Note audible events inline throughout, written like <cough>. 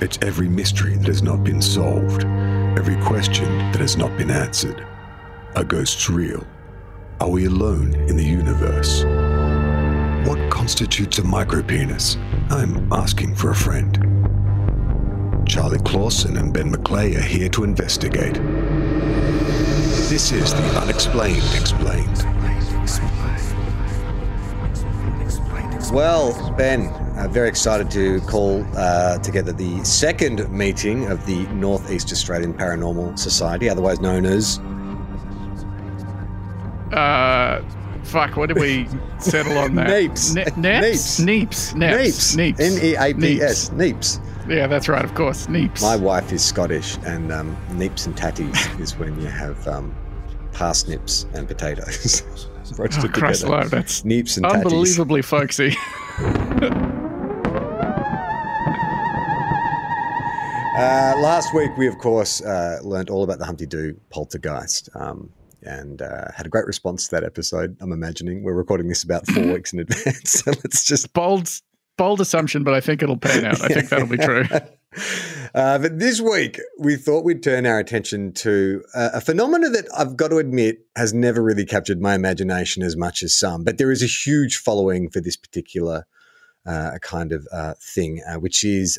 It's every mystery that has not been solved, every question that has not been answered. Are ghosts real? Are we alone in the universe? What constitutes a micropenis? I'm asking for a friend. Charlie Clausen and Ben McClay are here to investigate. This is the Unexplained Explained. Well, Ben, uh, very excited to call uh, together the second meeting of the Northeast Australian Paranormal Society, otherwise known as. Uh, fuck, what did we settle on <laughs> that? Neeps. Ne- Neeps? Neeps. Neeps. Neeps. N E A P S. Neeps. Yeah, that's right, of course. Neeps. My wife is Scottish, and um, neeps and tatties <laughs> is when you have um, parsnips and potatoes. roasted <laughs> oh, Christ together. that's Neeps and tatties. unbelievably folksy. Uh, last week, we of course uh, learned all about the Humpty Doo poltergeist, um, and uh, had a great response to that episode. I'm imagining we're recording this about four <laughs> weeks in advance, <laughs> so let's just bold, bold assumption, but I think it'll pan out. I think <laughs> that'll be true. Uh, but this week, we thought we'd turn our attention to uh, a phenomenon that I've got to admit has never really captured my imagination as much as some. But there is a huge following for this particular uh, kind of uh, thing, uh, which is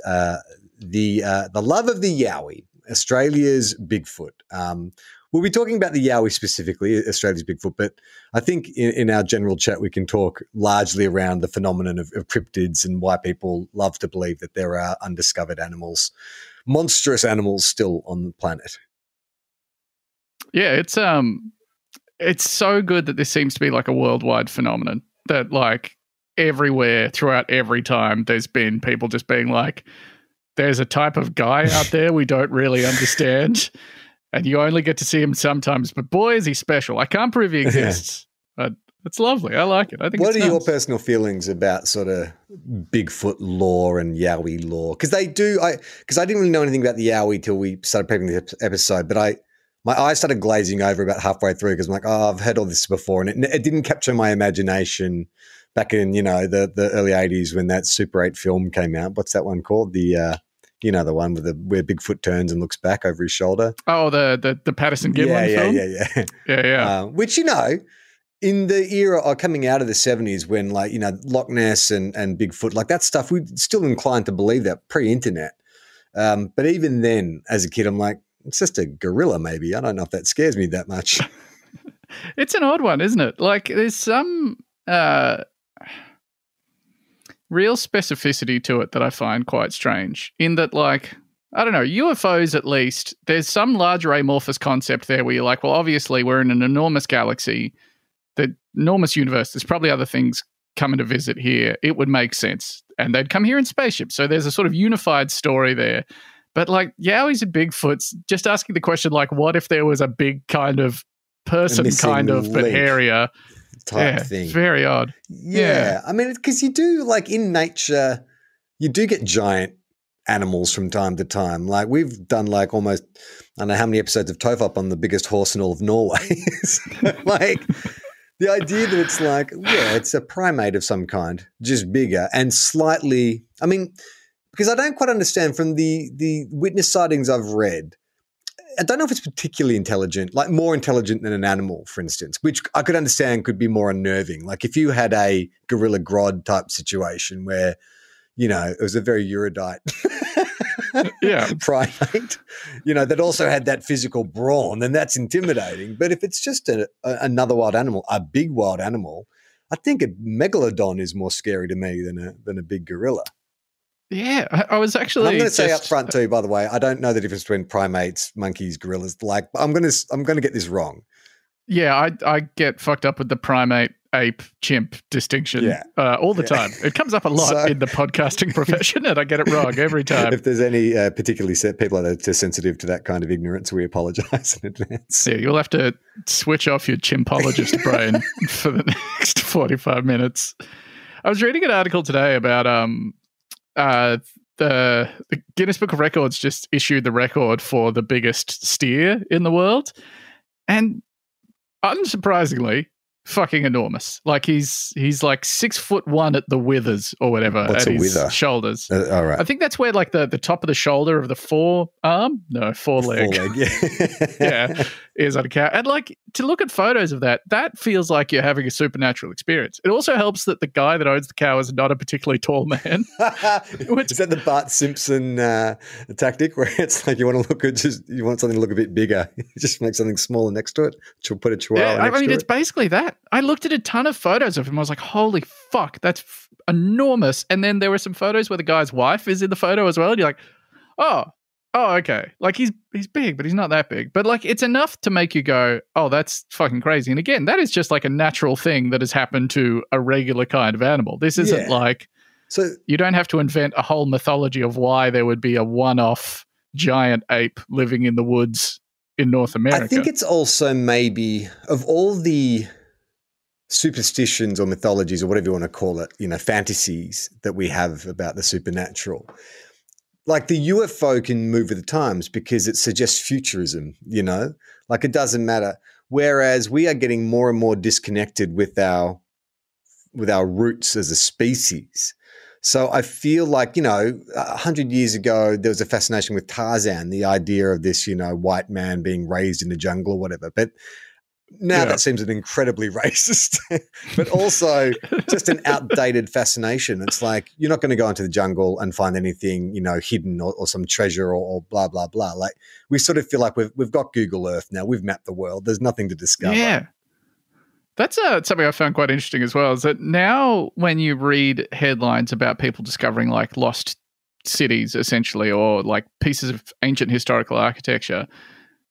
uh, the the love of the Yowie, Australia's Bigfoot. Um, We'll be talking about the Yowie specifically, Australia's Bigfoot, but I think in, in, our general chat, we can talk largely around the phenomenon of, of, cryptids and why people love to believe that there are undiscovered animals, monstrous animals still on the planet. Yeah, it's um it's so good that this seems to be like a worldwide phenomenon that like everywhere throughout every time there's been people just being like there's a type of guy out <laughs> there we don't really understand and you only get to see him sometimes. But boy, is he special! I can't prove he exists, but it's lovely. I like it. I think. What are nice. your personal feelings about sort of Bigfoot lore and Yowie lore? Because they do. I because I didn't really know anything about the Yowie till we started prepping the episode, but I. My eyes started glazing over about halfway through because I'm like, oh, I've heard all this before, and it, it didn't capture my imagination back in you know the the early '80s when that Super 8 film came out. What's that one called? The uh, you know the one with the where Bigfoot turns and looks back over his shoulder. Oh, the the, the Patterson Gimlin yeah, yeah, film. Yeah, yeah, <laughs> yeah, yeah. Uh, which you know, in the era of coming out of the seventies, when like you know Loch Ness and and Bigfoot, like that stuff, we're still inclined to believe that pre-internet. Um, but even then, as a kid, I'm like, it's just a gorilla. Maybe I don't know if that scares me that much. <laughs> it's an odd one, isn't it? Like there's some. Uh, real specificity to it that I find quite strange. In that, like, I don't know, UFOs at least, there's some larger amorphous concept there where you're like, well, obviously we're in an enormous galaxy, the enormous universe. There's probably other things coming to visit here. It would make sense. And they'd come here in spaceships. So there's a sort of unified story there. But like Yowies and Bigfoots, just asking the question, like, what if there was a big kind of person kind of, but hairier? Type yeah, thing. Very odd. Yeah. Yeah. I mean, because you do, like in nature, you do get giant animals from time to time. Like we've done like almost, I don't know how many episodes of Tofop on the biggest horse in all of Norway. <laughs> like the idea that it's like, yeah, it's a primate of some kind, just bigger and slightly, I mean, because I don't quite understand from the the witness sightings I've read, I don't know if it's particularly intelligent, like more intelligent than an animal, for instance, which I could understand could be more unnerving. Like if you had a Gorilla Grodd type situation where, you know, it was a very erudite <laughs> yeah. <laughs> primate, you know, that also had that physical brawn, then that's intimidating. But if it's just a, a, another wild animal, a big wild animal, I think a megalodon is more scary to me than a than a big gorilla. Yeah, I, I was actually. I'm going to say just- up front too. By the way, I don't know the difference between primates, monkeys, gorillas. Like, I'm going to I'm going to get this wrong. Yeah, I I get fucked up with the primate ape chimp distinction Yeah. uh, all the Yeah. time. It comes up a lot <laughs> So- in the podcasting profession, and I get it wrong every <laughs> time. If there's any uh, particularly set people that are sensitive to that kind of ignorance, we apologize <laughs> in advance. Yeah, you'll have to switch off your chimpologist brain for the next 45 minutes. I was reading an article today about um uh the, the Guinness Book of Records just issued the record for the biggest steer in the world. And unsurprisingly, fucking enormous. Like he's he's like six foot one at the withers or whatever What's at a his wither? shoulders. Uh, all right. I think that's where like the, the top of the shoulder of the forearm, no, foreleg, Foreleg, yeah. <laughs> yeah, is on a cow. And like to look at photos of that, that feels like you're having a supernatural experience. It also helps that the guy that owns the cow is not a particularly tall man. <laughs> Is that the Bart Simpson uh, tactic where it's like you want to look at just you want something to look a bit bigger, <laughs> you just make something smaller next to it. Ch- Put a chihuahua yeah, I mean, to it's it. basically that. I looked at a ton of photos of him. I was like, holy fuck, that's f- enormous. And then there were some photos where the guy's wife is in the photo as well. And you're like, oh, oh, okay. Like he's he's big, but he's not that big. But like it's enough to make you go, oh, that's fucking crazy. And again, that is just like a natural thing that has happened to a regular kind of animal. This isn't Yeah. like So you don't have to invent a whole mythology of why there would be a one-off giant ape living in the woods in North America. I think it's also maybe of all the superstitions or mythologies or whatever you want to call it, you know, fantasies that we have about the supernatural. Like the UFO can move with the times because it suggests futurism, you know? Like it doesn't matter. Whereas we are getting more and more disconnected with our with our roots as a species. So I feel like, you know, a hundred years ago, there was a fascination with Tarzan, the idea of this, you know, white man being raised in the jungle or whatever. But now Yeah. that seems an incredibly <laughs> racist, but also just an outdated fascination. It's like you're not going to go into the jungle and find anything, you know, hidden or, or some treasure or, or blah blah blah. Like we sort of feel like we've we've got Google Earth now. We've mapped the world. There's nothing to discover. Yeah. That's uh, something I found quite interesting as well. Is that now when you read headlines about people discovering like lost cities, essentially, or like pieces of ancient historical architecture,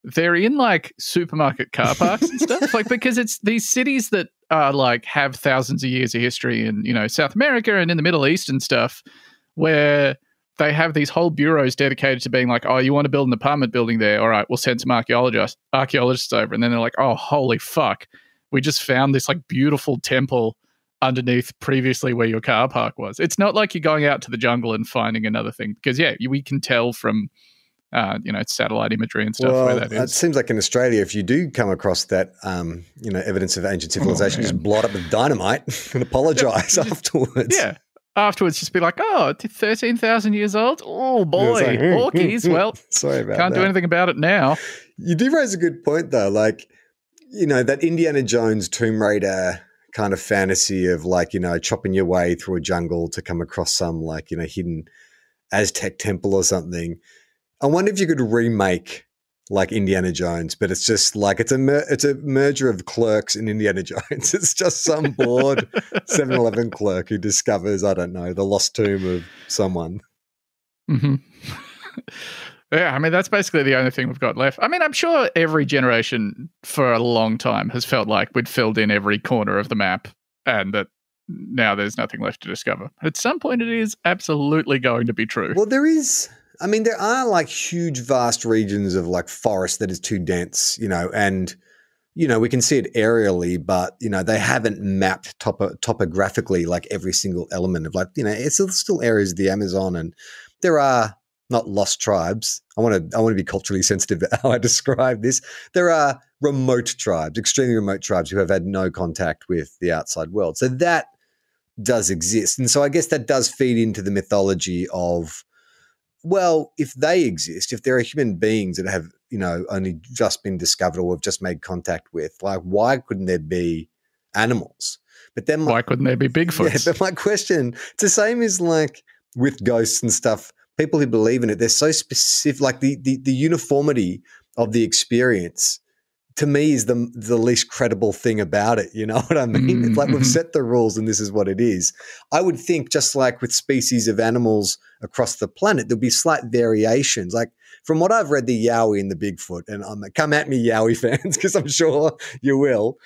they're in like supermarket car parks and stuff. Like <laughs> because it's these cities that are like have thousands of years of history in you know South America and in the Middle East and stuff, where they have these whole bureaus dedicated to being like, oh, you want to build an apartment building there? All right, we'll send some archaeologists archaeologists over, and then they're like, oh, holy fuck, we just found this like beautiful temple underneath previously where your car park was. It's not like you're going out to the jungle and finding another thing because yeah, we can tell from uh, you know satellite imagery and stuff well, where that it seems like in Australia, if you do come across that, um, you know, evidence of ancient civilization, Oh, just blow it up with dynamite <laughs> and apologize afterwards. Yeah. Afterwards, just be like, oh, t- 13,000 years old? Oh, boy. It's like, mm, Orkies. mm. Well, <laughs> Sorry about can't that. do anything about it now. You do raise a good point, though. Like, you know, that Indiana Jones Tomb Raider kind of fantasy of like, you know, chopping your way through a jungle to come across some like, you know, hidden Aztec temple or something. I wonder if you could remake like Indiana Jones, but it's just like it's a mer- it's a merger of clerks and Indiana <laughs> Jones. It's just some bored <laughs> 7-Eleven clerk who discovers, I don't know, the lost tomb of someone. hmm <laughs> yeah, I mean, that's basically the only thing we've got left. I mean, I'm sure every generation for a long time has felt like we'd filled in every corner of the map and that now there's nothing left to discover. At some point, it is absolutely going to be true. Well, there is. I mean, there are like huge, vast regions of like forest that is too dense, you know, and you know we can see it aerially, but you know they haven't mapped topo- topographically like every single element of like you know it's still, areas of the Amazon, and there are not lost tribes. I want to I want to be culturally sensitive to <laughs> how I describe this. There are remote tribes, extremely remote tribes who have had no contact with the outside world. So that does exist, and so I guess that does feed into the mythology of well, if they exist, if there are human beings that have, you know, only just been discovered or have just made contact with, like, why couldn't there be animals? But then my, Why couldn't there be Bigfoot? yeah, but my question, it's the same as like with ghosts and stuff. People who believe in it, they're so specific. Like the the, the uniformity of the experience to me is the the least credible thing about it. You know <laughs> what I mean? It's like we've Mhm. set the rules and this is what it is. I would think just like with species of animals across the planet, there'll be slight variations. Like from what I've read, the Yowie and the Bigfoot, and um, come at me, Yowie <laughs> fans, because I'm sure you will.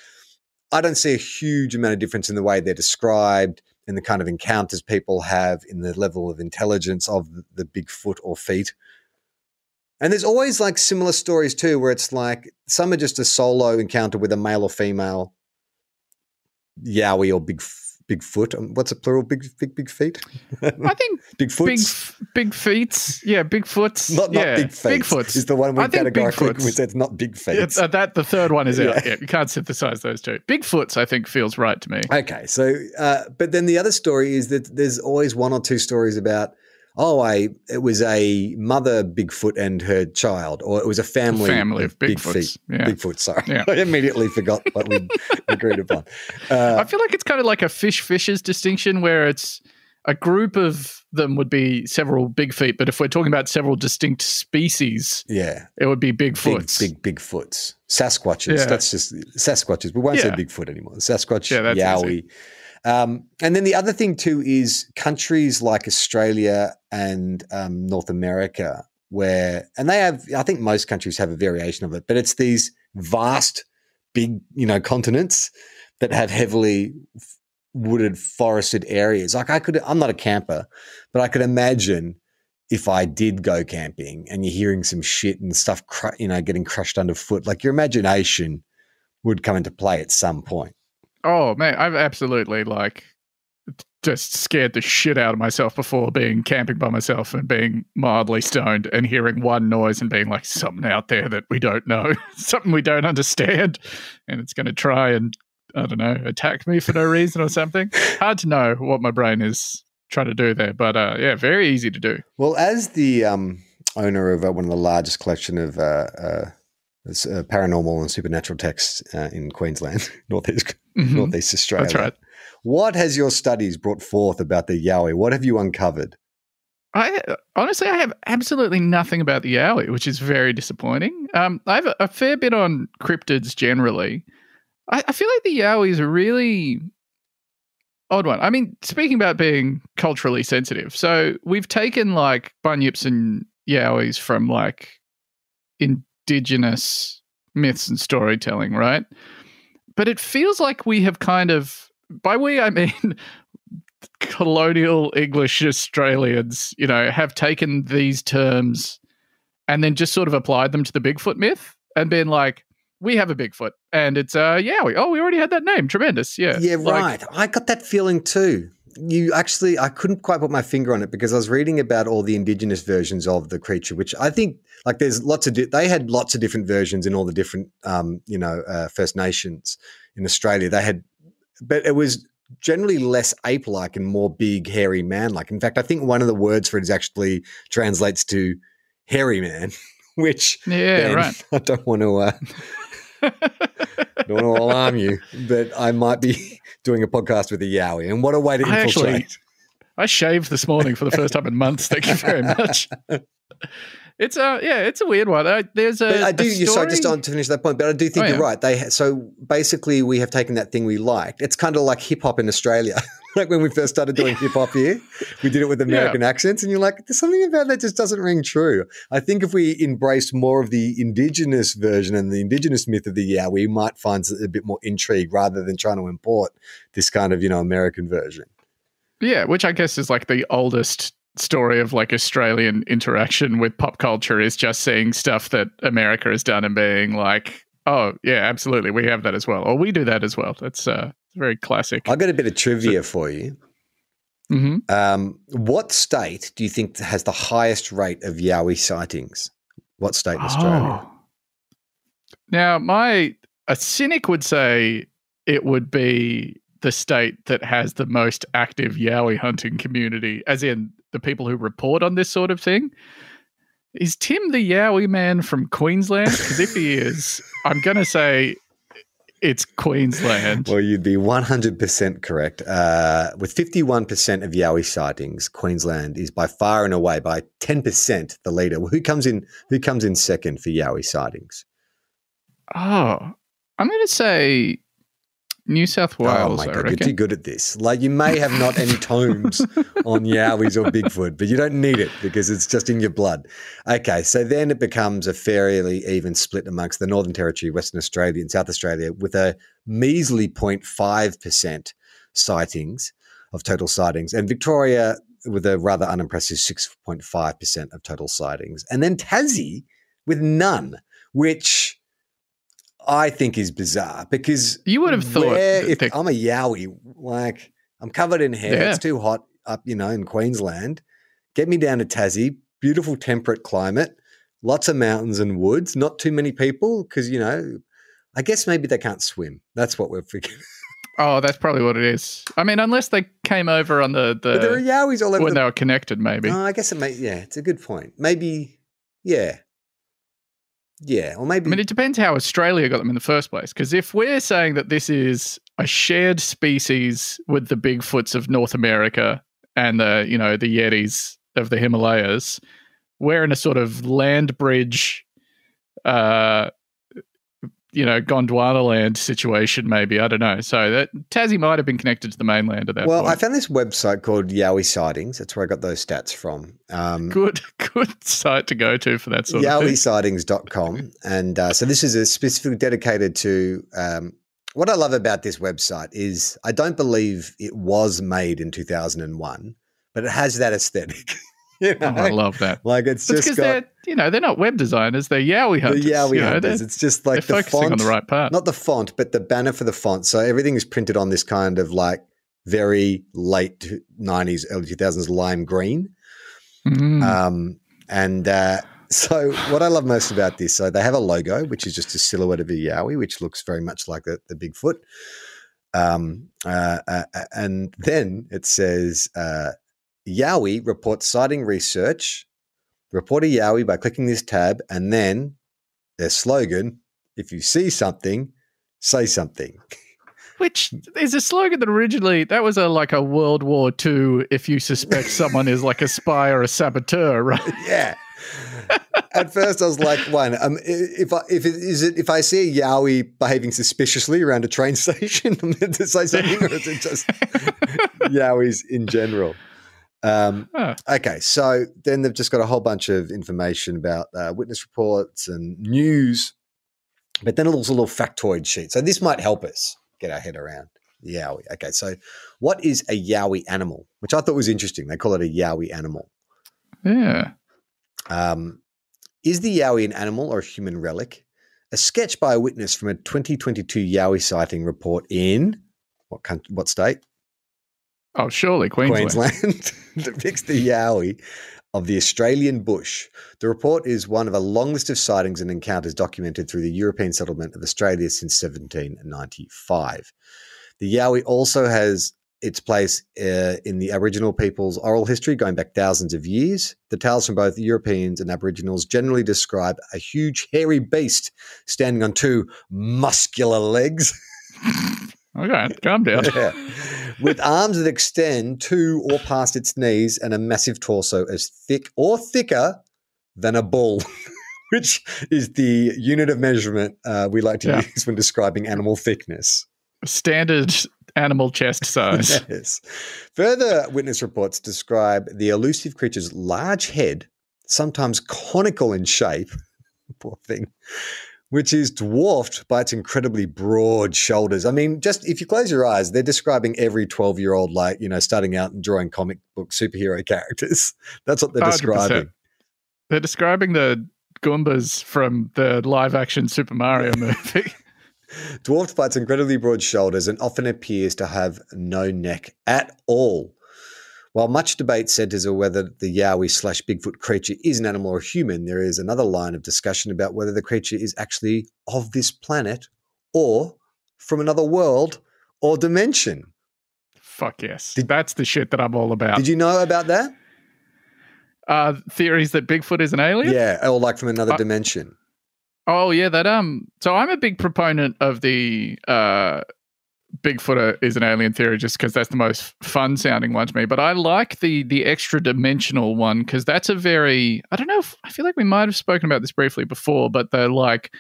I don't see a huge amount of difference in the way they're described, in the kind of encounters people have, in the level of intelligence of the, the Bigfoot or feet. And there's always like similar stories too, where it's like some are just a solo encounter with a male or female Yowie or big Bigfoot. Um, what's a plural? Big big big feet. I think Bigfoots. <laughs> big big feet. Yeah, bigfoots. not not yeah, big feet. Bigfoots is the one we categorically we said not big feet. Yeah, uh, that the third one is out. Yeah. Yeah, you can't synthesize those two. Bigfoots, I think, feels right to me. Okay, so uh, but then the other story is that there's always one or two stories about oh, I it was a mother Bigfoot and her child, or it was a family, Family of big Bigfoots, feet. yeah. Bigfoot. Sorry, Yeah. <laughs> I immediately forgot what we <laughs> agreed upon. Uh, I feel like it's kind of like a fish fishes distinction where it's a group of them would be several big feet, but if we're talking about several distinct species, yeah, it would be big, bigfoots. big Bigfoots, Sasquatches. Yeah. That's just Sasquatches. We won't say Bigfoot anymore. Sasquatch, Yeah, that's Yowie. Um, and then the other thing too is countries like Australia and um, North America, where and they have, I think most countries have a variation of it, but it's these vast, big, you know, continents that have heavily wooded, forested areas. Like I could, I'm not a camper, but I could imagine if I did go camping and you're hearing some shit and stuff, you know, getting crushed underfoot, like your imagination would come into play at some point. Oh man, I've absolutely like just scared the shit out of myself before being camping by myself and being mildly stoned and hearing one noise and being like something out there that we don't know, <laughs> something we don't understand, and it's going to try and I don't know attack me for no reason or something. <laughs> Hard to know what my brain is trying to do there, but uh, yeah, very easy to do. Well, as the um, owner of uh, one of the largest collection of uh, uh, s- uh, paranormal and supernatural texts uh, in Queensland, <laughs> northeast Mhm. northeast Australia, That's right. What has your studies brought forth about the Yowie? What have you uncovered? I honestly, I have absolutely nothing about the Yowie, which is very disappointing. Um, I have a, a fair bit on cryptids generally. I, I feel like the Yowie is a really odd one. I mean, speaking about being culturally sensitive, so we've taken like bunyips and Yowies from like indigenous myths and storytelling, right? But it feels like we have kind of, by we I mean <laughs> colonial English Australians, you know, have taken these terms and then just sort of applied them to the Bigfoot myth and been like, we have a Bigfoot and it's uh Yowie. Oh, we already had that name. Tremendous. Yeah. Yeah, Like, right. I got that feeling too. You actually, I couldn't quite put my finger on it because I was reading about all the indigenous versions of the creature, which I think, like, there's lots of, di- they had lots of different versions in all the different, um, you know, uh, First Nations in Australia. They had, but it was generally less ape like and more big, hairy man like. In fact, I think one of the words for it is actually translates to hairy man, <laughs> which Yeah, right. <laughs> I don't want to. Uh, don't want to alarm you, but I might be <laughs> doing a podcast with a Yowie. And what a way to I actually- I shaved this morning for the first time in months. Thank you very <laughs> much. It's a yeah, it's a weird one. There's a, But I do. a sorry, just on to finish that point. But I do think Oh, you're right. They so basically we have taken that thing we liked. It's kind of like hip hop in Australia. <laughs> <laughs> like when we first started doing hip hop here, we did it with <laughs> American accents, and you're like, there's something about that just doesn't ring true. I think if we embrace more of the indigenous version and the indigenous myth of the yeah, we might find a bit more intrigue rather than trying to import this kind of you know American version. Yeah, which I guess is like the oldest story of like Australian interaction with pop culture is just seeing stuff that America has done and being like, oh yeah, absolutely, we have that as well, or we do that as well. That's uh, very classic. I got a bit of trivia for you. hmm Um, what state do you think has the highest rate of Yowie sightings? What state in Australia? Oh. Now, my a cynic would say it would be the state that has the most active Yowie hunting community, as in the people who report on this sort of thing. Is Tim the Yowie man from Queensland? Because if he is, I'm going to say it's Queensland. Well, you'd be 100% correct. Uh, with 51% of Yowie sightings, Queensland is by far and away by 10% the leader. Well, Who comes in who comes in second for Yowie sightings? Oh, I'm going to say New South oh, Wales. oh my god, you're too good at this. Like you may have not any tomes <laughs> on Yowies or Bigfoot, but you don't need it because it's just in your blood. Okay, so then it becomes a fairly even split amongst the Northern Territory, Western Australia, and South Australia, with a measly 0.5 percent sightings of total sightings, and Victoria with a rather unimpressive 6.5 percent of total sightings, and then Tassie with none, which. I think is bizarre because You would have thought where- if they- I'm a yowie, like I'm covered in hair, Yeah. it's too hot up, you know, in Queensland. Get me down to Tassie, beautiful temperate climate, lots of mountains and woods, not too many people because you know, I guess maybe they can't swim. That's what we're figuring. <laughs> Oh, that's probably what it is. I mean, unless they came over on the but there are the yowies all over. when The, they were connected, maybe. no, I guess it may. Yeah, it's a good point. Maybe, yeah, yeah, or maybe. I mean, it depends how Australia got them in the first place. Because if we're saying that this is a shared species with the Bigfoots of North America and the, you know, the Yetis of the Himalayas, we're in a sort of land bridge, uh, you know, Gondwana land situation, maybe. I don't know. So that Tassie might have been connected to the mainland at that point. well, I found this website called Yowie Sightings. That's where I got those stats from. Um, good, <laughs> good site to go to for that sort of thing. YowieSightings.com. And uh, so this is a specifically dedicated to um, what I love about this website is I don't believe it was made in 2001, but it has that aesthetic. <laughs> <laughs> you Oh. I love that. like it's just because they're, you know, they're not web designers; they're Yowie the hunters. Yowie you know, hunters. It's just like the focusing font, on the right part. not the font, but the banner for the font. So everything is printed on this kind of like very late 90s, early 2000s lime green. Mm. Um, and uh, so, what I love most about this, so they have a logo, which is just a silhouette of a yowie, which looks very much like the, the Bigfoot. Um, uh, uh, uh, and then it says, uh, Yowie reports sighting research. Report a Yowie by clicking this tab, and then their slogan: "If you see something, say something." <laughs> Which is a slogan that originally that was a like a World War II. If you suspect someone is like a spy or a saboteur, <laughs> right? <laughs> yeah. At first, I was like, "One, um, if I, if it is it if I see a Yowie behaving suspiciously around a train station, I'm meant to say something, or is it just Yowies in general?" Um, Huh. okay, so then they've just got a whole bunch of information about uh, witness reports and news, but then also a little factoid sheet. So this might help us get our head around the Yowie. Okay, so what is a Yowie animal? Which I thought was interesting. They call it a Yowie animal. Yeah. Um, is the Yowie an animal or a human relic? A sketch by a witness from a 2022 Yowie sighting report in what country, what state? Oh, surely Queensland. Queensland <laughs> depicts the Yowie of the Australian bush. The report is one of a long list of sightings and encounters documented through the European settlement of Australia since 1795. The Yowie also has its place uh, in the Aboriginal people's oral history going back thousands of years. The tales from both Europeans and Aboriginals generally describe a huge hairy beast standing on two muscular legs. <laughs> Okay, calm down. <laughs> Yeah. With arms that extend to or past its knees and a massive torso as thick or thicker than a bull, <laughs> which is the unit of measurement uh, we like to Yeah. use when describing animal thickness. Standard animal chest size. <laughs> Yes. Further witness reports describe the elusive creature's large head, sometimes conical in shape, poor thing, which is dwarfed by its incredibly broad shoulders. I mean, just if you close your eyes, they're describing every 12 year old, like, you know, starting out and drawing comic book superhero <laughs> characters. That's what they're 100%. describing. They're describing the Goombas from the live action Super Mario <laughs> movie. Dwarfed by its incredibly broad shoulders and often appears to have no neck at all. While much debate centers on whether the Yowie slash Bigfoot creature is an animal or a human, there is another line of discussion about whether the creature is actually of this planet or from another world or dimension. Fuck yes. Did- That's the shit that I'm all about. Did you know about that? uh, theories that Bigfoot is an alien? Yeah, or like from another Uh, dimension. Oh yeah, that um. So I'm a big proponent of the uh, Bigfoot is an alien theory, just because that's the most fun sounding one to me. But I like the the extra dimensional one because that's a very I don't know. If, I feel like we might have spoken about this briefly before, but the like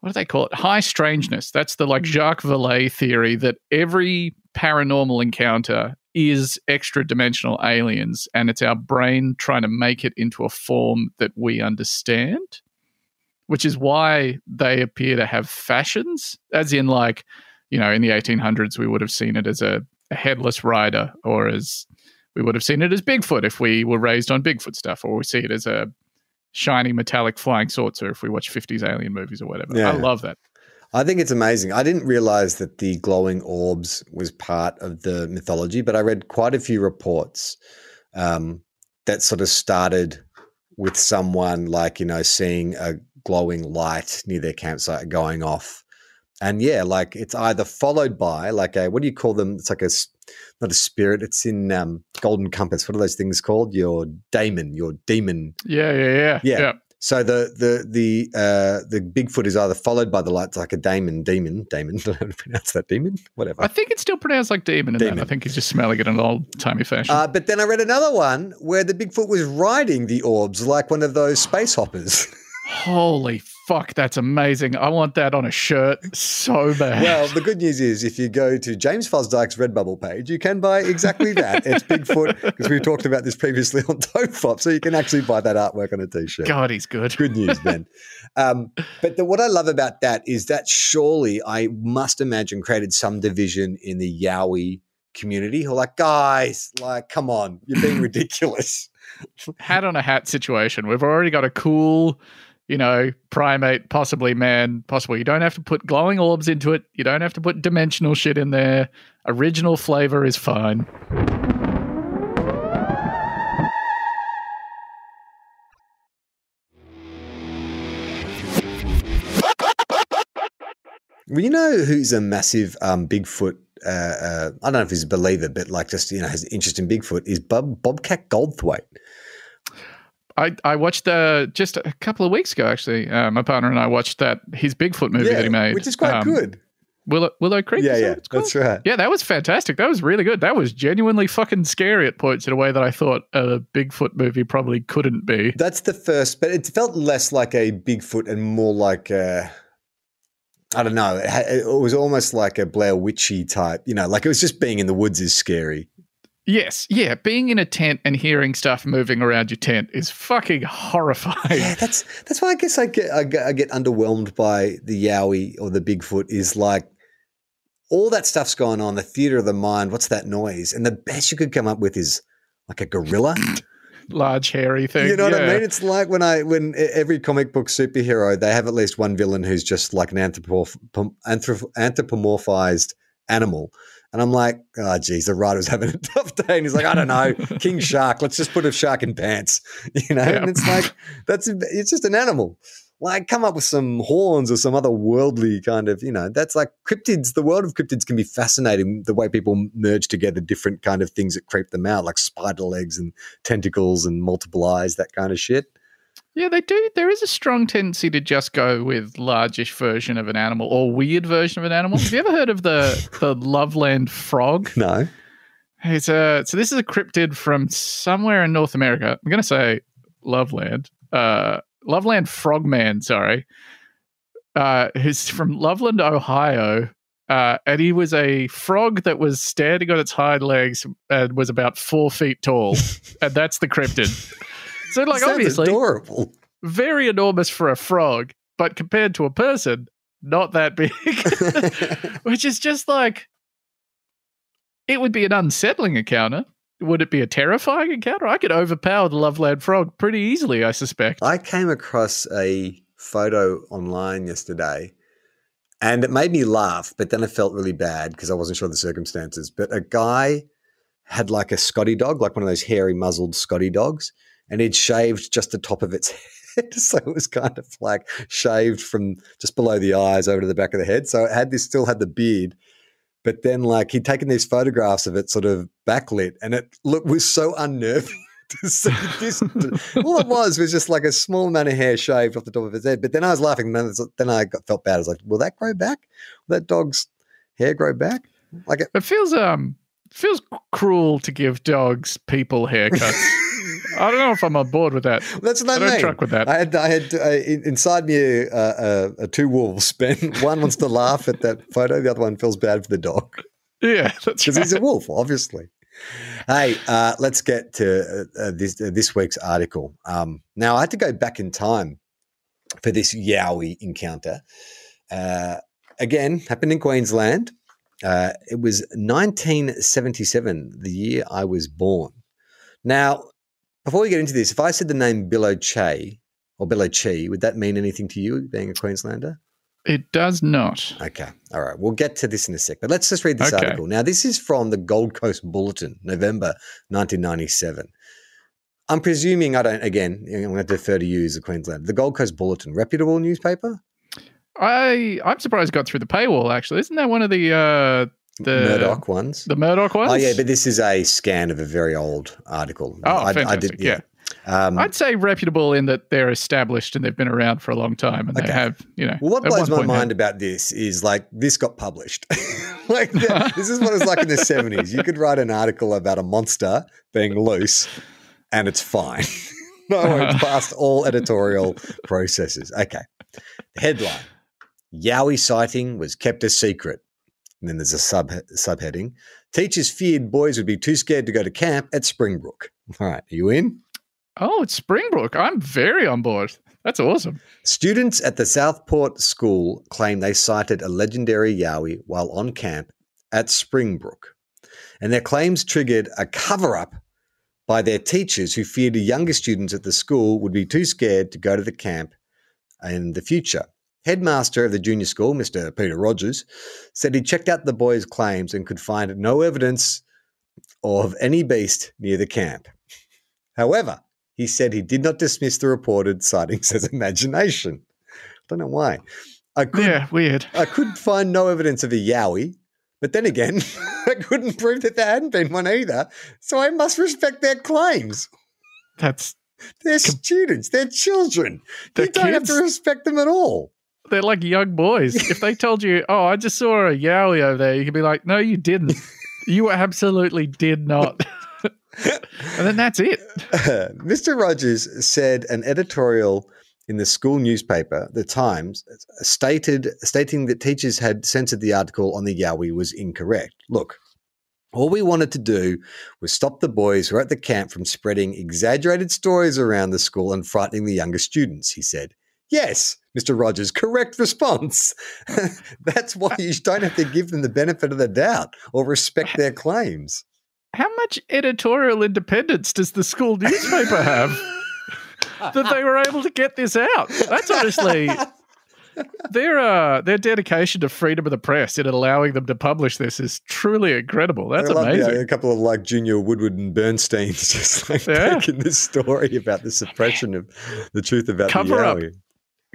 what do they call it? High strangeness. That's the like mm. Jacques Vallée theory that every paranormal encounter is extra dimensional aliens and it's our brain trying to make it into a form that we understand, which is why they appear to have fashions, as in, like, you know, in the 1800s, we would have seen it as a, a headless rider or as we would have seen it as Bigfoot if we were raised on Bigfoot stuff, or we see it as a shiny metallic flying saucer if we watch 50s alien movies or whatever. Yeah. I love that. I think it's amazing. I didn't realize that the glowing orbs was part of the mythology, but I read quite a few reports um, that sort of started with someone like, you know, seeing a glowing light near their campsite going off. And yeah, like it's either followed by like a, what do you call them? It's like a not a spirit, it's in um, Golden Compass. What are those things called? Your daemon, your demon Yeah, yeah, yeah. Yeah. yeah. So the the the uh, the Bigfoot is either followed by the lights like a daemon, demon, daemon. <laughs> I don't know how to pronounce that demon. Whatever. I think it's still pronounced like demon in Demon. I think he's just smelling it in an old timey fashion. Uh, but then I read another one where the Bigfoot was riding the orbs like one of those space hoppers. <laughs> Holy fuck, that's amazing. I want that on a shirt so bad. well, the good news is if you go to James Fosdike's Redbubble page, you can buy exactly that. It's Bigfoot because we talked about this previously on <laughs> Tofop, so you can actually buy that artwork on a t-shirt. God, he's good. Good news, Ben. Um, but the, what I love about that is that surely I must imagine created some division in the Yowie community who are like, guys, like, come on, you're being <laughs> ridiculous. Hat on a hat situation. We've already got a cool, you know, primate, possibly man, possibly. You don't have to put glowing orbs into it. You don't have to put dimensional shit in there. Original flavor is fine. Well, you know who's a massive um, Bigfoot? Uh, uh, I don't know if he's a believer, but like just you know has an interest in Bigfoot. Is Bob, Bobcat Goldthwait? I, I watched uh, just a couple of weeks ago, actually. Uh, my partner and I watched that his Bigfoot movie that he made, which is quite um, good. Willow, Willow Creek. Yeah, that yeah, called? that's right. Yeah, that was fantastic. That was really good. That was genuinely fucking scary at points in a way that I thought a Bigfoot movie probably couldn't be. That's the first, but it felt less like a Bigfoot and more like a. I don't know. It, it was almost like a Blair Witchy type, you know, like it was just being in the woods is scary. Yes, yeah, being in a tent and hearing stuff moving around your tent is fucking horrifying. Yeah, that's that's why I guess I get I get, I get underwhelmed by the Yowie or the Bigfoot is like all that stuff's going on, the theater of the mind. What's that noise? And the best you could come up with is like a gorilla. <laughs> Large hairy thing. You know what I mean? It's like when I when every comic book superhero they have at least one villain who's just like an anthropomorph- anthrop- anthropomorphized animal. And I'm like, oh, geez, the writer's <laughs> having a tough day. And he's like, I don't know, King <laughs> Shark. Let's just put a shark in pants, <laughs> you know. Yeah. And it's like that's it's just an animal. Like, come up with some horns or some other worldly kind of, you know. That's like cryptids. The world of cryptids can be fascinating. The way people merge together different kind of things that creep them out, like spider legs and tentacles and multiple eyes, that kind of shit. Yeah, they do. There is a strong tendency to just go with largish version of an animal or weird version of an animal. Have you ever heard of the <laughs> the Loveland frog? No. It's a so this is a cryptid from somewhere in North America. I'm going to say Loveland. Uh, Loveland Frogman, sorry. Uh, who's from Loveland, Ohio. Uh, and he was a frog that was standing on its hind legs and was about four feet tall. <laughs> and that's the cryptid. So, like, Sounds obviously, adorable. very enormous for a frog, but compared to a person, not that big. <laughs> <laughs> Which is just like it would be an unsettling encounter. Would it be a terrifying encounter? I could overpower the Loveland frog pretty easily, I suspect. I came across a photo online yesterday and it made me laugh, but then I felt really bad because I wasn't sure of the circumstances. But a guy had like a Scotty dog, like one of those hairy muzzled Scotty dogs, and he'd shaved just the top of its <laughs> head. So it was kind of like shaved from just below the eyes over to the back of the head. So it had this still had the beard. But then like he'd taken these photographs of it sort of backlit and it look was so unnerving. <laughs> to see this. <laughs> All it was was just like a small amount of hair shaved off the top of his head. But then I was laughing. Then, then I got, felt bad. I was like, "Will that grow back? Will that dog's hair grow back?" Like, it, It feels um feels cruel to give dogs people haircuts. I don't know if I'm on board with that. That's what I, I don't mean. truck with that. I had, I had uh, inside me a, a, a two wolves. <laughs> Ben, one wants to laugh at that photo. The other one feels bad for the dog Yeah, that's <laughs> because right. he's a wolf, obviously. Hey, uh, let's get to uh, uh, this uh, this week's article. Um, now, I had to go back in time for this Yowie encounter. Uh, again, happened in Queensland. Uh, it was 1977, the year I was born. Now, before we get into this, if I said the name Bill O'Shea or Bill O'Chee, would that mean anything to you, being a Queenslander? It does not. Okay. All right. We'll get to this in a sec. But let's just read this Okay. article. Now, this is from the Gold Coast Bulletin, November 1997. I'm presuming I don't, again, I'm going to defer to you as a Queenslander. The Gold Coast Bulletin, reputable newspaper? I I'm surprised it got through the paywall. Actually, isn't that one of the uh, the Murdoch ones. the Murdoch ones? Oh, yeah, but this is a scan of a very old article. oh, I- I fantastic! did- yeah. Um, I'd say reputable in that they're established and they've been around for a long time and Okay. they have, you know. Well, what blows my mind about this is like this got published. <laughs> like <laughs> the- this is what it was like in the seventies. You could write an article about a monster being loose, and it's fine. <laughs> no, it's past all editorial processes. Okay. Headline: Yowie sighting was kept a secret. And then there's a sub subheading: Teachers feared boys would be too scared to go to camp at Springbrook. All right, are you in? Oh, it's Springbrook. I'm very on board. That's awesome. Students at the Southport School claim they sighted a legendary Yowie while on camp at Springbrook. And their claims triggered a cover up by their teachers who feared the younger students at the school would be too scared to go to the camp in the future. Headmaster of the junior school, Mr. Peter Rogers, said he checked out the boys' claims and could find no evidence of any beast near the camp. However, he said he did not dismiss the reported sightings as imagination. I Don't know why. I could, Yeah, weird. I could find no evidence of a yowie, but then again, <laughs> I couldn't prove that there hadn't been one either. So I must respect their claims. That's They're students, they're children. They're you don't have to respect them at all. They're like young boys. if they told you, <laughs> "Oh, I just saw a yowie over there," you could be like, "No, you didn't. you absolutely did not." <laughs> and then that's it. <laughs> Mr. Rogers said an editorial in the school newspaper, The Times, stated stating that teachers had censored the article on the Yowie was incorrect. Look, all we wanted to do was stop the boys who were at the camp from spreading exaggerated stories around the school and frightening the younger students, he said. Yes, Mr. Rogers, correct response. <laughs> That's why you don't have to give them the benefit of the doubt or respect their claims. How much editorial independence does the school newspaper have <laughs> that they were able to get this out? That's honestly their uh, their dedication to freedom of the press in allowing them to publish this is truly incredible. That's I love amazing. a couple of like Junior Woodward and Bernstein's <laughs> just like Yeah. taking this story about the suppression of the truth about Cover the up.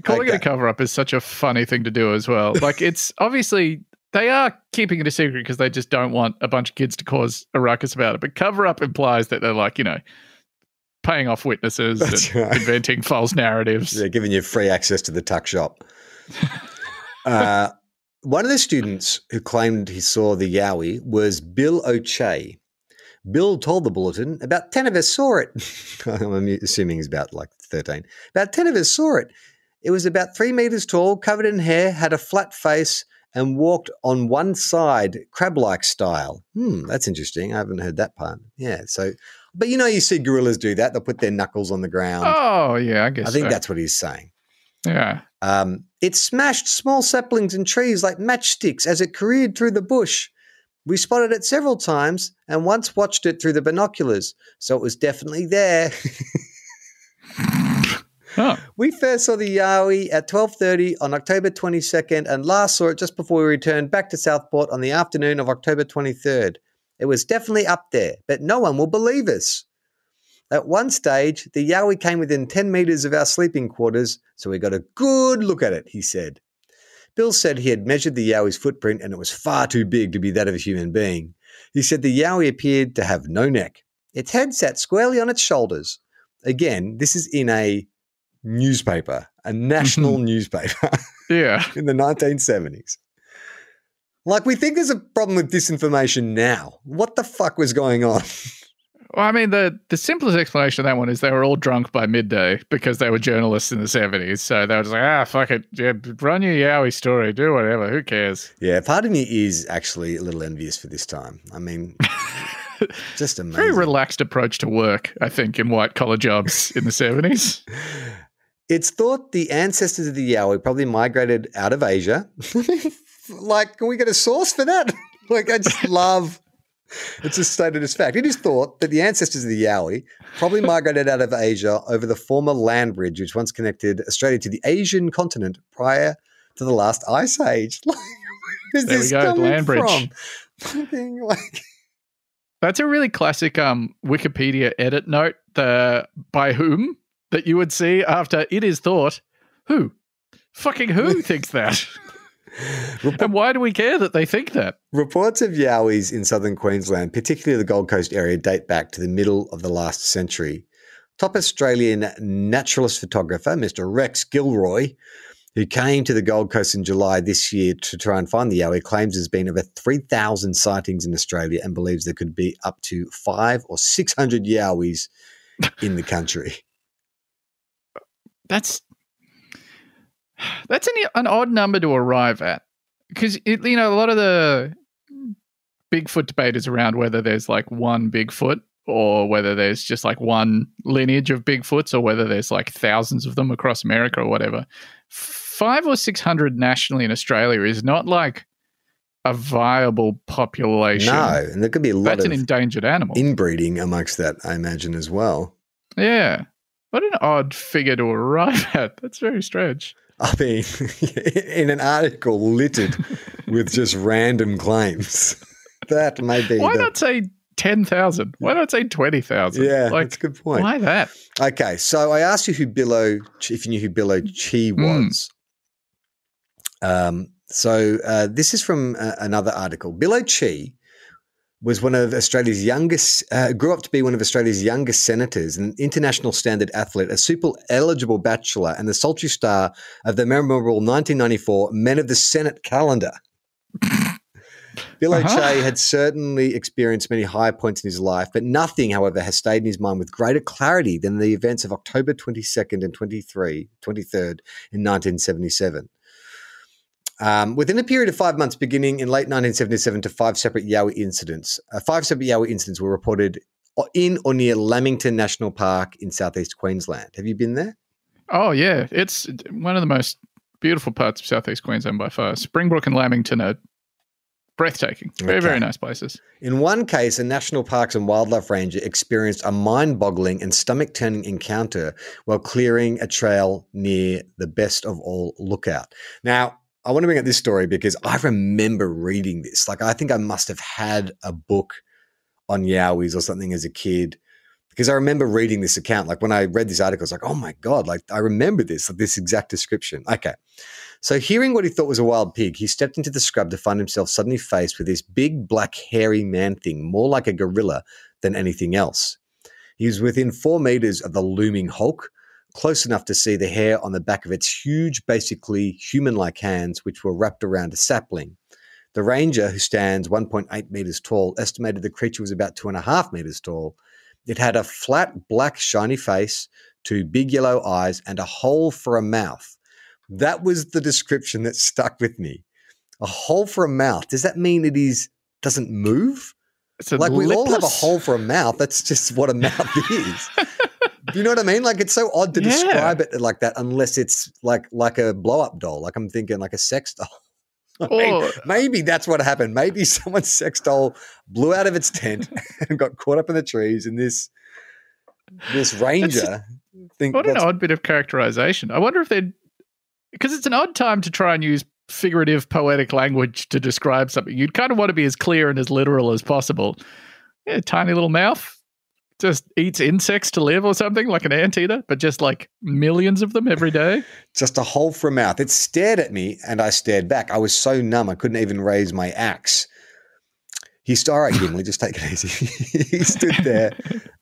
Calling it a cover up is such a funny thing to do as well. <laughs> Like it's obviously they are keeping it a secret because they just don't want a bunch of kids to cause a ruckus about it. But cover up implies that they're like, you know, paying off witnesses That's and right. inventing false narratives. They're giving you free access to the tuck shop. <laughs> uh, one of the students who claimed he saw the Yowie was Bill O'Shea. Bill told the bulletin about 10 of us saw it. <laughs> I'm assuming he's about like 13. About 10 of us saw it. It was about three meters tall, covered in hair, had a flat face, and walked on one side, crab like style. Hmm, that's interesting. I haven't heard that part. Yeah. So, but you know, you see gorillas do that. They'll put their knuckles on the ground. Oh yeah, I guess. I think so. that's what he's saying. yeah. Um, it smashed small saplings and trees like matchsticks as it careered through the bush. We spotted it several times and once watched it through the binoculars, so it was definitely there. <laughs> We first saw the Yowie at 12:30 on October 22nd and last saw it just before we returned back to Southport on the afternoon of October 23rd. It was definitely up there, but no one will believe us. At one stage, the Yowie came within 10 meters of our sleeping quarters, so we got a good look at it, he said. Bill said he had measured the Yowie's footprint and it was far too big to be that of a human being. He said the Yowie appeared to have no neck. Its head sat squarely on its shoulders. Again, this is in a newspaper, a national newspaper <laughs> yeah. in the 1970s. Like, we think there's a problem with disinformation now. What the fuck was going on? <laughs> Well, I mean, the the simplest explanation of that one is they were all drunk by midday because they were journalists in the seventies. So they were just like, ah, fuck it, yeah, run your Yowie story, do whatever, who cares? Yeah, part of me is actually a little envious for this time. I mean, <laughs> just amazing. Very relaxed approach to work, I think, in white collar jobs in the seventies. It's thought the ancestors of the Yowie probably migrated out of Asia. <laughs> like, can we get a source for that? <laughs> like, I just love. <laughs> It's just stated as fact. It is thought that the ancestors of the Yowie probably migrated out of Asia over the former land bridge, which once connected Australia to the Asian continent prior to the last ice age. Like, where is There we this go, coming land bridge. from? Fucking, like, That's a really classic um, Wikipedia edit note. The by whom that you would see after it is thought who fucking who <laughs> thinks that, and why do we care that they think that? Reports of Yowies in southern Queensland, particularly the Gold Coast area, date back to the middle of the last century. Top Australian naturalist photographer, Mr. Rex Gilroy, who came to the Gold Coast in July this year to try and find the Yowie, claims there's been over 3,000 sightings in Australia and believes there could be up to five or 600 Yowies in the country. That's that's an, an odd number to arrive at because you know a lot of the Bigfoot debate is around whether there's like one Bigfoot or whether there's just like one lineage of Bigfoots or whether there's like thousands of them across America or whatever. Five or six hundred nationally in Australia is not like a viable population. No, and there could be a lot That's an endangered animal. inbreeding amongst that, I imagine, as well. yeah. What an odd figure to arrive <laughs> at. That's very strange. I mean, <laughs> in an article littered <laughs> with just random claims. That may be. Why the- not say 10,000? Why not say 20,000? Yeah, Like, that's a good point. why that? Okay, so I asked you who Billo, if you knew who Bill O'Chee Hmm. was. Um, so uh, this is from uh, another article. Bill O'Chee was one of Australia's youngest, uh, grew up to be one of Australia's youngest senators, an international standard athlete, a super eligible bachelor, and the sultry star of the memorable 1994 Men of the Senate calendar. <laughs> Bill Uh-huh. O'Shea had certainly experienced many high points in his life, but nothing, however, has stayed in his mind with greater clarity than the events of October 22nd and 23, 23rd in 1977. Um, within a period of five months, beginning in late 1977, to five separate Yowie incidents, uh, five separate Yowie incidents were reported in or near Lamington National Park in southeast Queensland. Have you been there? Oh, yeah. It's one of the most beautiful parts of southeast Queensland by far. Springbrook and Lamington are breathtaking. Very, Okay. very nice places. In one case, a National Parks and Wildlife Ranger experienced a mind boggling and stomach turning encounter while clearing a trail near the best of all lookout. Now, I want to bring up this story because I remember reading this. Like, I think I must have had a book on Yowies or something as a kid because I remember reading this account. Like, when I read this article, I was like, oh my God, like, I remember this, like, this exact description. Okay. So, hearing what he thought was a wild pig, he stepped into the scrub to find himself suddenly faced with this big, black, hairy man thing, more like a gorilla than anything else. He was within four meters of the looming hulk, close enough to see the hair on the back of its huge, basically human like hands, which were wrapped around a sapling. The ranger, who stands 1.8 meters tall, estimated the creature was about two and a half meters tall. It had a flat, black, shiny face, two big yellow eyes, and a hole for a mouth. That was the description that stuck with me. A hole for a mouth. Does that mean it is doesn't move? It's Like we all have a hole for a mouth. That's just what a mouth is. <laughs> Do you know what I mean? Like it's so odd to Yeah. describe it like that, unless it's like like a blow up doll. Like I'm thinking like a sex doll. <laughs> I mean, Or- maybe that's what happened. Maybe <laughs> someone's sex doll blew out of its tent <laughs> and got caught up in the trees, and this this ranger think What an odd bit of characterization. I wonder if they'd because it's an odd time to try and use figurative poetic language to describe something. You'd kind of want to be as clear and as literal as possible. Yeah, tiny little mouth. Just eats insects to live or something like an anteater, but just like millions of them every day. <laughs> just a hole for a mouth. It stared at me and I stared back. I was so numb I couldn't even raise my axe. He stood, all right, Gimli, just take it easy. <laughs> he stood there,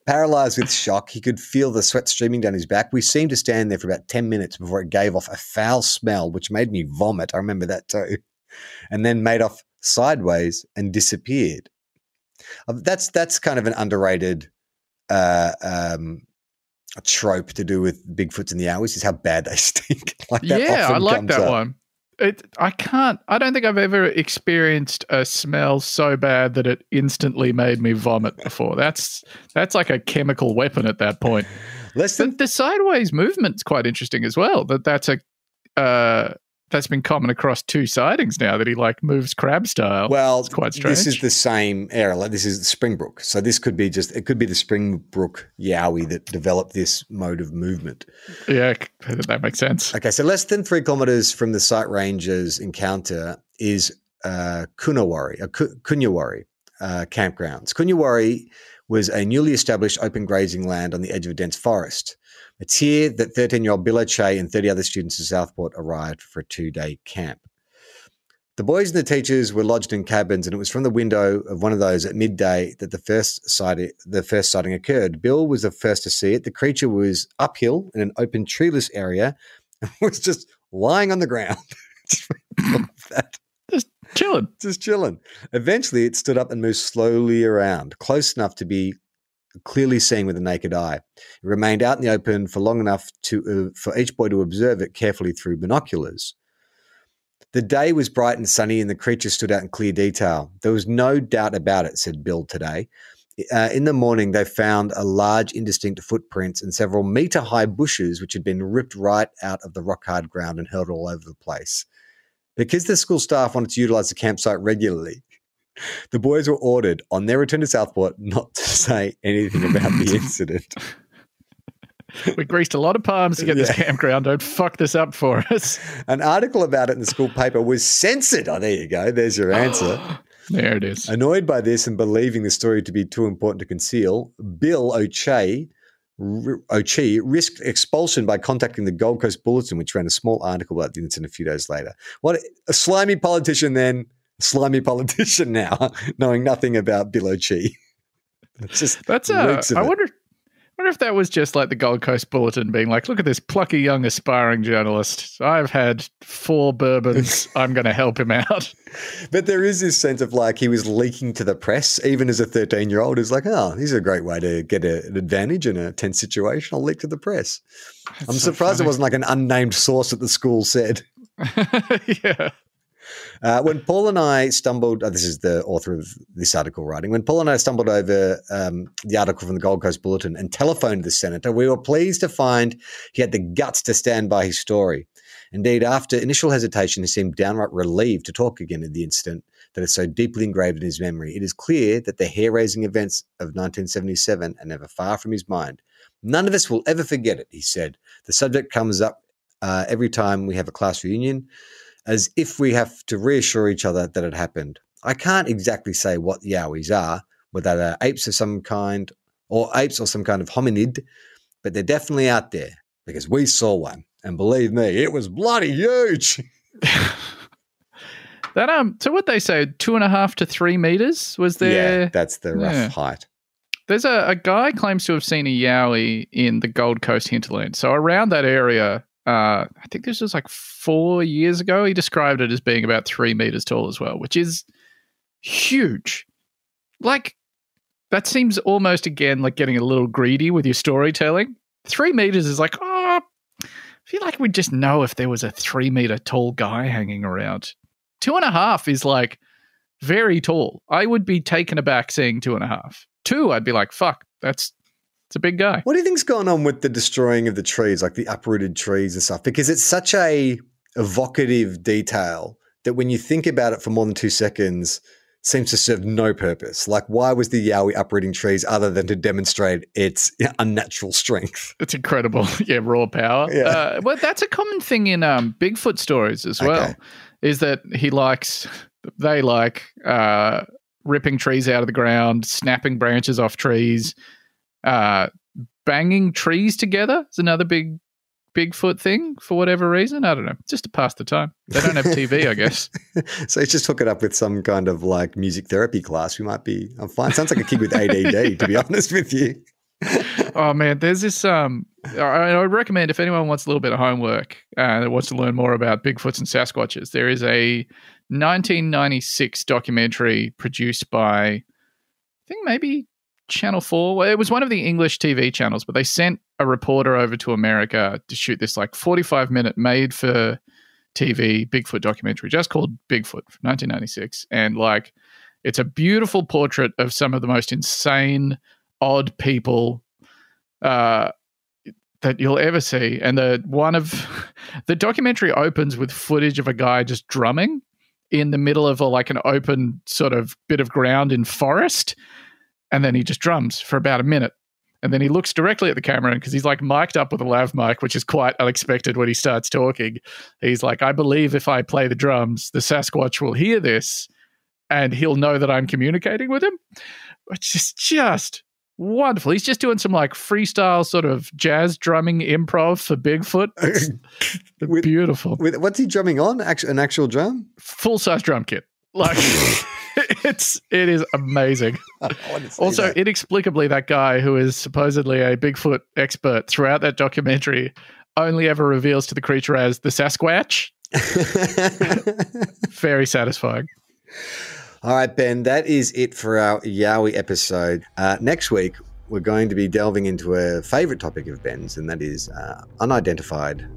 paralyzed with shock. He could feel the sweat streaming down his back. We seemed to stand there for about 10 minutes before it gave off a foul smell, which made me vomit. I remember that too. And then made off sideways and disappeared. Uh, That's that's kind of an underrated uh, um, a trope to do with Bigfoots and the Yowies is how bad they <laughs> stink. like yeah, I like that up. one. It, I can't. I don't think I've ever experienced a smell so bad that it instantly made me vomit before. That's that's like a chemical weapon at that point. <laughs> Less than but the sideways movement's quite interesting as well. That that's a uh, that's been common across two sightings now that he like moves crab style. Well, it's quite strange. This is the same era. Like this is Springbrook. So this could be just it could be the Springbrook Yowie that developed this mode of movement. Yeah, that makes sense. Okay, so less than three kilometers from the site ranger's encounter is uh, Coonawarra, uh, Coonawarra uh, campgrounds. Coonawarra was a newly established open grazing land on the edge of a dense forest. It's here that 13 year old Bill O'Shea and 30 other students at Southport arrived for a two day camp. The boys and the teachers were lodged in cabins, and it was from the window of one of those at midday that the first sighting, the first sighting occurred. Bill was the first to see it. The creature was uphill in an open treeless area and <laughs> was just lying on the ground. <laughs> just chilling. Just chilling. Eventually, it stood up and moved slowly around, close enough to be clearly seen with the naked eye. It remained out in the open for long enough to, uh, for each boy to observe it carefully through binoculars. The day was bright and sunny, and the creature stood out in clear detail. There was no doubt about it, said Bill today. Uh, in the morning, they found a large, indistinct footprints and several meter high bushes which had been ripped right out of the rock hard ground and hurled all over the place. Because the school staff wanted to utilize the campsite regularly, the boys were ordered on their return to Southport not to <laughs> say anything about the <laughs> incident. we greased a lot of palms to get yeah. this campground. Don't fuck this up for us. An article about it in the school paper was censored. Oh, there you go. There's your answer. <gasps> there it is. Annoyed by this and believing the story to be too important to conceal, Bill O'Shea O'Chee risked expulsion by contacting the Gold Coast Bulletin, which ran a small article about the incident a few days later. What a slimy politician then slimy politician now, <laughs> knowing nothing about Bill O'Chee. It's just that's uh, I wonder. wonder if that was just like the Gold Coast Bulletin being like, look at this plucky young aspiring journalist. I've had four bourbons. <laughs> I'm going to help him out. But there is this sense of like he was leaking to the press, even as a 13 year old. Is like, oh, this is a great way to get a, an advantage in a tense situation. I'll leak to the press. That's I'm so surprised funny. it wasn't like an unnamed source at the school said. <laughs> yeah. Uh, when Paul and I stumbled, oh, this is the author of this article writing. When Paul and I stumbled over um, the article from the Gold Coast Bulletin and telephoned the senator, we were pleased to find he had the guts to stand by his story. Indeed, after initial hesitation, he seemed downright relieved to talk again of the incident that is so deeply engraved in his memory. It is clear that the hair raising events of 1977 are never far from his mind. None of us will ever forget it, he said. The subject comes up uh, every time we have a class reunion as if we have to reassure each other that it happened. I can't exactly say what the Yowies are, whether they're apes of some kind or apes or some kind of hominid, but they're definitely out there because we saw one. And believe me, it was bloody huge. <laughs> that um so what they say, two and a half to three meters was there Yeah, that's the rough yeah. height. There's a, a guy claims to have seen a Yowie in the Gold Coast hinterland. So around that area, uh, I think this was like four years ago. He described it as being about three meters tall as well, which is huge. Like, that seems almost again like getting a little greedy with your storytelling. Three meters is like, oh, I feel like we'd just know if there was a three meter tall guy hanging around. Two and a half is like very tall. I would be taken aback seeing two and a half. Two, I'd be like, fuck, that's it's a big guy. What do you think's going on with the destroying of the trees, like the uprooted trees and stuff? Because it's such a evocative detail that when you think about it for more than two seconds, seems to serve no purpose. Like, why was the Yowie uprooting trees other than to demonstrate its <laughs> unnatural strength? It's incredible. <laughs> yeah, raw power. Yeah. Uh, well, that's a common thing in um, Bigfoot stories as well, okay. is that he likes, <laughs> they like uh, ripping trees out of the ground, snapping branches off trees, uh, banging trees together is another big Bigfoot thing for whatever reason. I don't know, just to pass the time. They don't have TV, I guess. <laughs> so you just hook it up with some kind of like music therapy class. We might be. I'm fine. Sounds like a kid with ADD, to be honest with you. <laughs> oh man, there's this. Um, I, I would recommend if anyone wants a little bit of homework and uh, wants to learn more about Bigfoots and Sasquatches, there is a 1996 documentary produced by, I think maybe Channel 4. Well, it was one of the English TV channels, but they sent a reporter over to America to shoot this like 45 minute made for TV Bigfoot documentary just called Bigfoot 1996. And like, it's a beautiful portrait of some of the most insane, odd people uh, that you'll ever see. And the one of <laughs> the documentary opens with footage of a guy just drumming in the middle of a, like an open sort of bit of ground in forest. And then he just drums for about a minute. And then he looks directly at the camera because he's like mic'd up with a lav mic, which is quite unexpected when he starts talking. He's like, I believe if I play the drums, the Sasquatch will hear this and he'll know that I'm communicating with him, which is just wonderful. He's just doing some like freestyle sort of jazz drumming improv for Bigfoot. It's <laughs> With- beautiful. With, what's he drumming on? An actual drum? Full size drum kit. Like <laughs> it's it is amazing. <laughs> I want to see Also, that. inexplicably, that guy who is supposedly a Bigfoot expert throughout that documentary only ever reveals to the creature as the Sasquatch. <laughs> Very satisfying. All right, Ben, that is it for our Yowie episode. Uh, next week, we're going to be delving into a favorite topic of Ben's, and that is uh, unidentified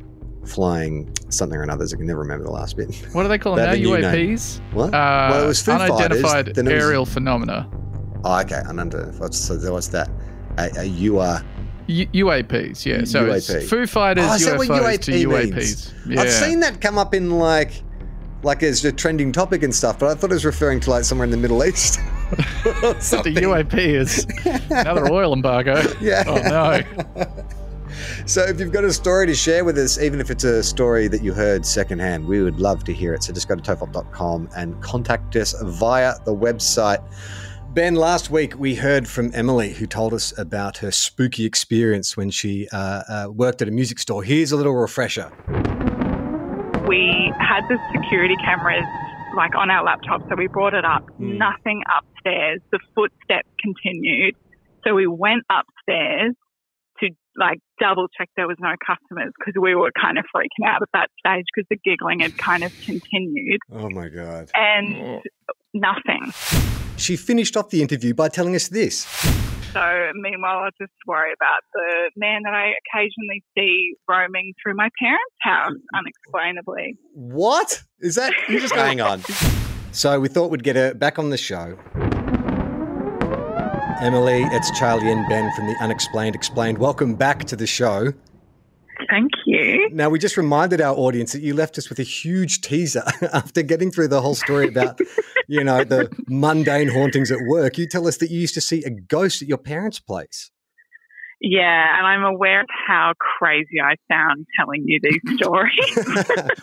flying something or another. I can never remember the last bit. What do they call them now? UAPs? What? Uh, well, it was Foo unidentified Fighters. Was, aerial phenomena. Oh, okay. Unidentified. What's, so what's that? A, a UR. U- UAPs, yeah. So UAP. it's Foo Fighters, Oh, is that what UFOs to UAPs. means? Yeah. I've seen that come up in like, like as a trending topic and stuff, but I thought it was referring to like somewhere in the Middle East. <laughs> <laughs> The. UAP is <laughs> another oil embargo. Yeah. Oh no. So if you've got a story to share with us, even if it's a story that you heard secondhand, we would love to hear it. So just go to tofop.com and contact us via the website. Ben, last week we heard from Emily, who told us about her spooky experience when she uh, uh, worked at a music store. Here's a little refresher. we had the security cameras like on our laptop, so we brought it up. Hmm. Nothing upstairs. The footsteps continued, so we went upstairs like double check there was no customers because we were kind of freaking out at that stage because the giggling had kind of continued Oh my God. and oh. nothing. She finished off the interview by telling us this. So meanwhile, I just worry about the man that I occasionally see roaming through my parents' house unexplainably. What? Is that? You just hang on. <laughs> So we thought we'd get her back on the show. Emily, it's Charlie and Ben from the Unexplained Explained. Welcome back to the show. Thank you. Now, we just reminded our audience that you left us with a huge teaser <laughs> after getting through the whole story about, <laughs> you know, the mundane hauntings at work. You tell us that you used to see a ghost at your parents' place. Yeah, and I'm aware of how crazy I sound telling you these <laughs> stories.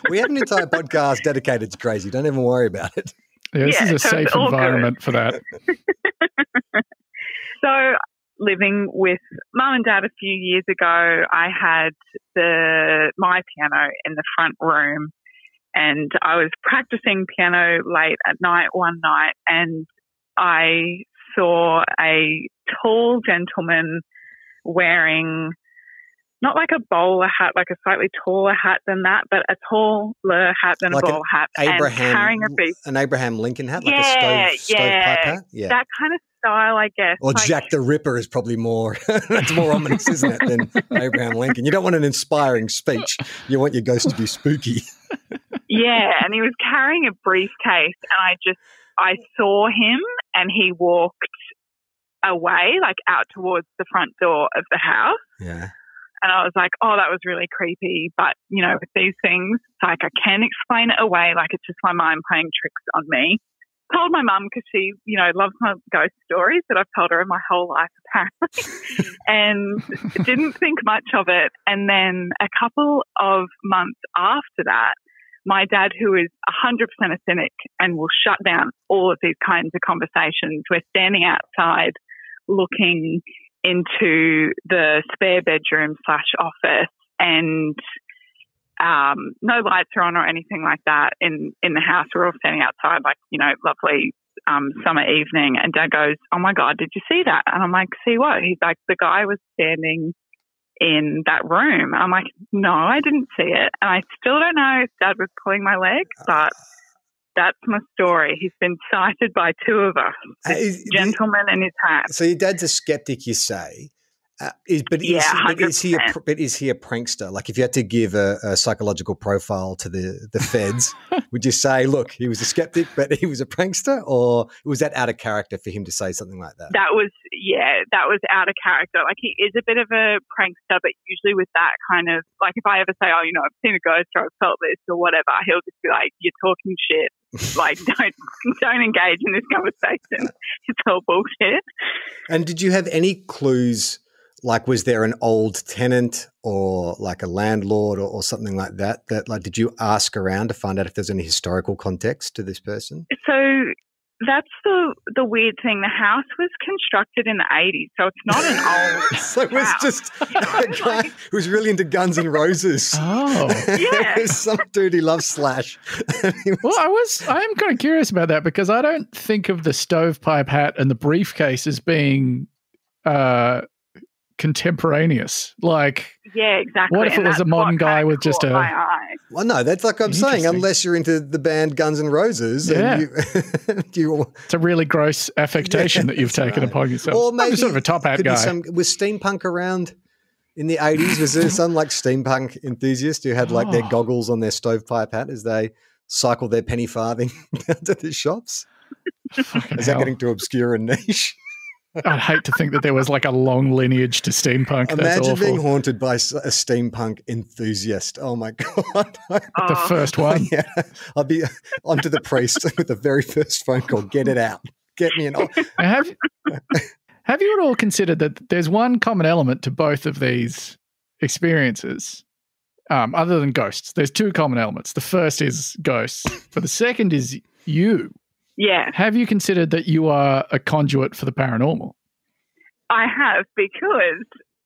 we have an entire podcast dedicated to crazy. Don't even worry about it. Yeah, this Yeah, is a so safe it's all good. environment for that. So, living with mum and dad a few years ago, I had the my piano in the front room, and I was practicing piano late at night one night, and I saw a tall gentleman wearing not like a bowler hat, like a slightly taller hat than that, but a taller hat than Like a bowler hat, Abraham, and carrying a beef. an Abraham Lincoln hat, like Yeah, a stove, yeah. stovepipe hat. Yeah. That kind of style, I guess. Or Like- Jack the Ripper is probably more, <laughs> that's more ominous, isn't it, than <laughs> Abraham Lincoln? You don't want an inspiring speech. You want your ghost to be spooky. Yeah, and he was carrying a briefcase, and I just I saw him, and he walked away, like out towards the front door of the house, Yeah. and I was like, oh, that was really creepy. But you know, with these things, it's like I can explain it away, like it's just my mind playing tricks on me. Told my mum because she, you know, loves my ghost stories that I've told her in my whole life apparently, <laughs> and didn't think much of it. And then a couple of months after that, my dad, who is 100% a cynic and will shut down all of these kinds of conversations, we're standing outside looking into the spare bedroom slash office and um, no lights are on or anything like that in, in the house. We're all standing outside like, you know, lovely um, summer evening. And dad goes, Oh my God, did you see that? And I'm like, See what? He's like, The guy was standing in that room. I'm like, No, I didn't see it. And I still don't know if dad was pulling my leg, but That's my story. He's been sighted by two of us, this is- gentleman in his hat. So your dad's a skeptic, you say. Uh, is, but, is, but is he a but is he a prankster? Like, if you had to give a, a psychological profile to the the feds, <laughs> would you say, look, he was a skeptic, but he was a prankster, or was that out of character for him to say something like that? That was, yeah, that was out of character. Like, he is a bit of a prankster, but usually with that kind of, like, if I ever say, oh, you know, I've seen a ghost or I've felt this or whatever, he'll just be like, you're talking shit. like, <laughs> don't, don't engage in this conversation. It's all bullshit. And did you have any clues? Like, was there an old tenant or like a landlord or, or something like that? That like, did you ask around to find out if there's any historical context to this person? So that's the the weird thing. The house was constructed in the 80s, so it's not an old. <laughs> so it was house. just <laughs> a guy like- who was really into Guns and Roses. <laughs> Oh. Yeah. Some dude who loves Slash. Was- Well, I was I am kind of curious about that because I don't think of the stovepipe hat and the briefcase as being uh contemporaneous. Like Yeah, exactly. What if it was a modern guy with just caught a- well, no, that's like I'm saying. Unless you're into the band Guns and Roses, Yeah. and you, <laughs> you it's a really gross affectation Yeah, that you've taken right. upon yourself. or I'm maybe sort of a top hat could guy. Some, was steampunk around in the 80s? Was there some like steampunk enthusiast who had like their Oh. goggles on their stovepipe hat as they cycle their penny farthing <laughs> down to the shops? Fucking Is that getting too obscure and niche? I'd hate to think that there was like a long lineage to steampunk. That's Imagine awful. being haunted by a steampunk enthusiast. Oh my <laughs> god! the first one. <laughs> yeah, I'll be onto the priest <laughs> with the very first phone call. Get it out. Get me an. have have you at all considered that there's one common element to both of these experiences um, other than ghosts there's two common elements the first is ghosts but the second is you Yeah, have you considered that you are a conduit for the paranormal I have because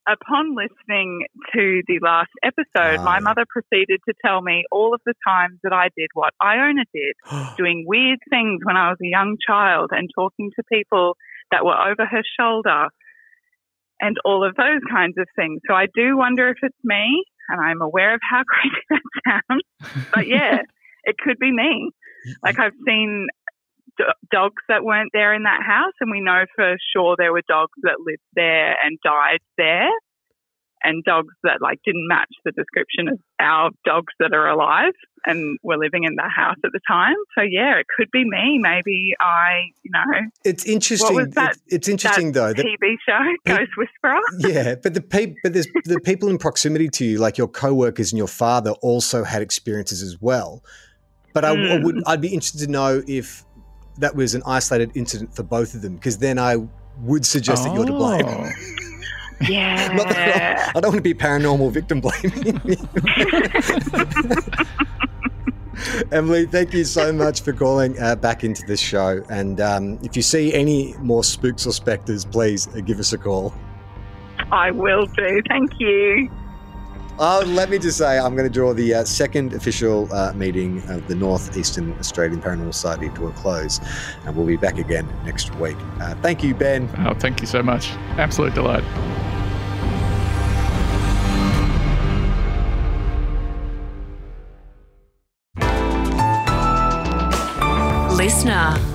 upon listening to the last episode, Ah, my mother proceeded to tell me all of the times that I did what Iona did, <gasps> doing weird things when I was a young child and talking to people that were over her shoulder and all of those kinds of things. So I do wonder if it's me, and I'm aware of how <laughs> crazy that sounds. But yeah, <laughs> it could be me. Like I've seen d- dogs that weren't there in that house, and we know for sure there were dogs that lived there and died there, and dogs that like didn't match the description of our dogs that are alive and were living in that house at the time. So yeah, it could be me. Maybe I, you know, It's interesting. was that- it's, it's interesting though that TV show <laughs> Ghost Whisperer. yeah, but the pe- but there's the <laughs> people in proximity to you, like your co-workers and your father, also had experiences as well. But I, I Mm. would I'd be interested to know if that was an isolated incident for both of them, because then I would suggest that you're to blame. Oh. <laughs> Yeah. <laughs> Not that I, I don't want to be paranormal victim blaming. <laughs> Emily, thank you so much for calling uh, back into this show. And um, if you see any more spooks or specters, please uh, give us a call. I will do. Thank you. Oh, let me just say, I'm going to draw the uh, second official uh, meeting of the Northeastern Australian Paranormal Society to a close, and we'll be back again next week. Uh, thank you, Ben. oh thank you so much absolute delight Listener.